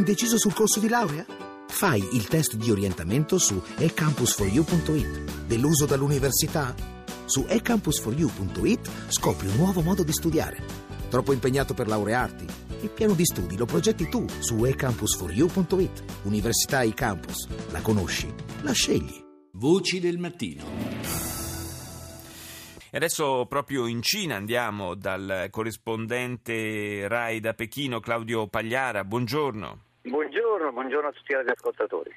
Indeciso sul corso di laurea? Fai il test di orientamento su ecampus4u.it. Deluso dall'università? Su ecampus4u.it scopri un nuovo modo di studiare. Troppo impegnato per laurearti? Il piano di studi lo progetti tu su ecampus4u.it. Università eCampus. La conosci? La scegli. Voci del mattino. E adesso proprio in Cina andiamo dal corrispondente RAI da Pechino Claudio Pagliara. Buongiorno. Buongiorno, buongiorno a tutti gli ascoltatori.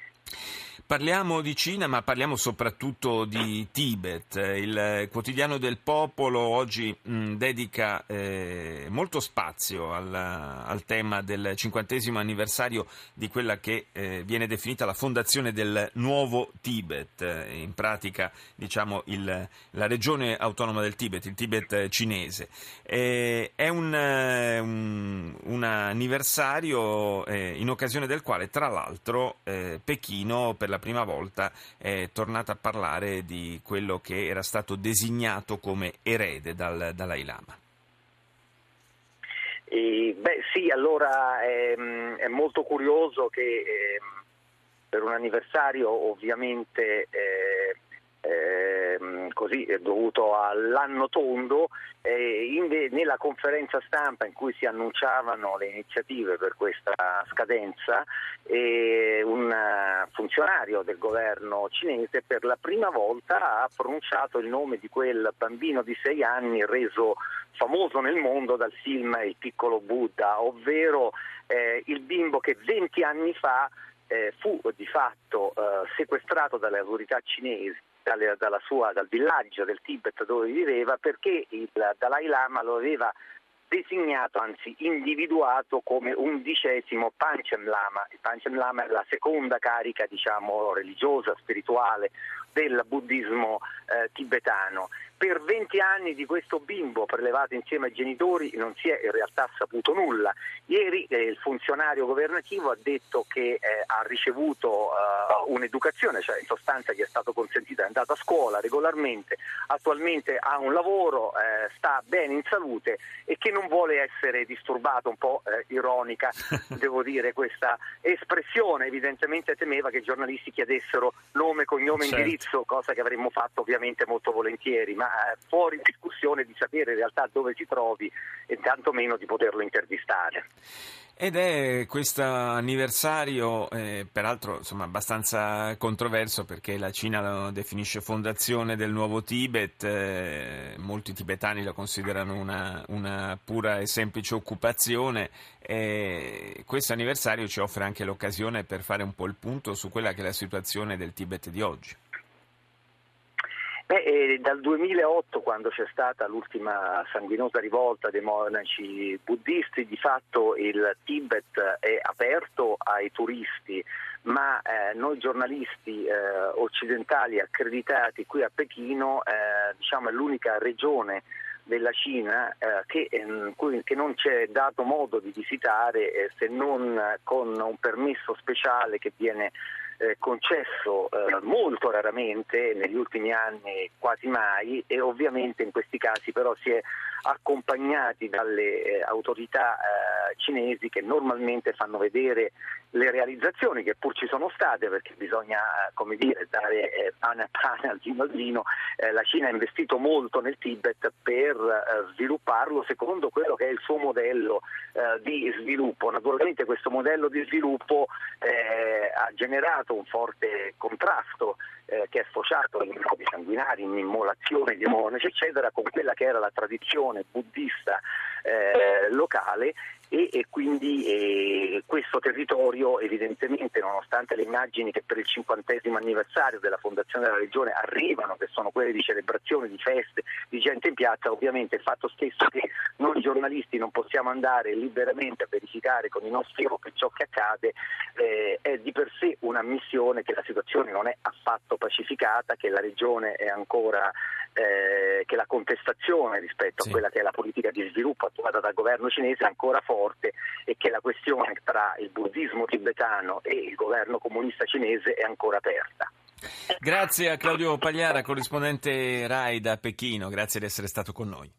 Parliamo di Cina, ma parliamo soprattutto di Tibet. Il quotidiano del popolo oggi mh, dedica eh, molto spazio al, al, tema del cinquantesimo anniversario di quella che eh, viene definita la fondazione del nuovo Tibet, in pratica diciamo il, la regione autonoma del Tibet, il Tibet cinese. Eh, è un, un, un anniversario eh, in occasione del quale, tra l'altro, eh, Pechino per la prima volta è tornata a parlare di quello che era stato designato come erede dal Dalai Lama. E, beh sì, allora è, è molto curioso che eh, per un anniversario ovviamente eh, eh, così, dovuto all'anno tondo, eh, in, nella conferenza stampa in cui si annunciavano le iniziative per questa scadenza, eh, un funzionario del governo cinese per la prima volta ha pronunciato il nome di quel bambino di sei anni reso famoso nel mondo dal film Il piccolo Buddha, ovvero eh, il bimbo che 20 anni fa eh, fu di fatto eh, sequestrato dalle autorità cinesi dalla sua, dal villaggio del Tibet dove viveva perché il Dalai Lama lo aveva designato, anzi individuato come undicesimo Panchem Lama. Il Panchem Lama è la seconda carica diciamo, religiosa, spirituale del buddismo eh, tibetano per 20 anni di questo bimbo prelevato insieme ai genitori non si è in realtà saputo nulla. Ieri eh, il funzionario governativo ha detto che eh, ha ricevuto uh, un'educazione, cioè in sostanza gli è stato consentito, è andato a scuola regolarmente, attualmente ha un lavoro, eh, sta bene in salute e che non vuole essere disturbato, un po' eh, ironica devo dire questa espressione, evidentemente temeva che i giornalisti chiedessero nome, cognome, certo. indirizzo, cosa che avremmo fatto ovviamente molto volentieri, ma eh, fuori discussione di sapere in realtà dove si trovi e tantomeno di poterlo intervistare. Ed è questo anniversario, eh, peraltro insomma, abbastanza controverso perché la Cina lo definisce fondazione del nuovo Tibet, eh, molti tibetani lo considerano una, una pura e semplice occupazione e questo anniversario ci offre anche l'occasione per fare un po' il punto su quella che è la situazione del Tibet di oggi. Beh, eh, dal 2008, quando c'è stata l'ultima sanguinosa rivolta dei monaci buddisti, di fatto il Tibet è aperto ai turisti, ma eh, noi giornalisti eh, occidentali accreditati qui a Pechino eh, diciamo, è l'unica regione della Cina eh, che, ehm, che, non ci è dato modo di visitare eh, se non con un permesso speciale che viene eh, concesso eh, molto raramente, negli ultimi anni quasi mai e ovviamente in questi casi però si è accompagnati dalle eh, autorità eh, cinesi che normalmente fanno vedere le realizzazioni che pur ci sono state perché bisogna come dire, dare eh, pane a pane al vino al vino, eh, la Cina ha investito molto nel Tibet per eh, svilupparlo secondo quello che è il suo modello eh, di sviluppo. Naturalmente questo modello di sviluppo eh, ha generato un forte contrasto eh, che è sfociato in robi sanguinari, in immolazione di monaci, eccetera, con quella che era la tradizione buddista eh, locale e, e quindi eh, questo territorio evidentemente nonostante le immagini che per il cinquantesimo anniversario della fondazione della regione arrivano, che sono quelle di celebrazioni, di feste, di gente in piazza, ovviamente il fatto stesso che noi giornalisti non possiamo andare liberamente a verificare con i nostri occhi ciò che accade eh, è di per sé un'ammissione che la situazione non è affatto pacificata, che la regione è ancora eh, che la contestazione rispetto sì. a quella che è la politica di sviluppo attuata dal governo cinese è ancora forte e che la questione tra il buddismo tibetano e il governo comunista cinese è ancora aperta. Grazie a Claudio Pagliara, corrispondente RAI da Pechino, grazie di essere stato con noi.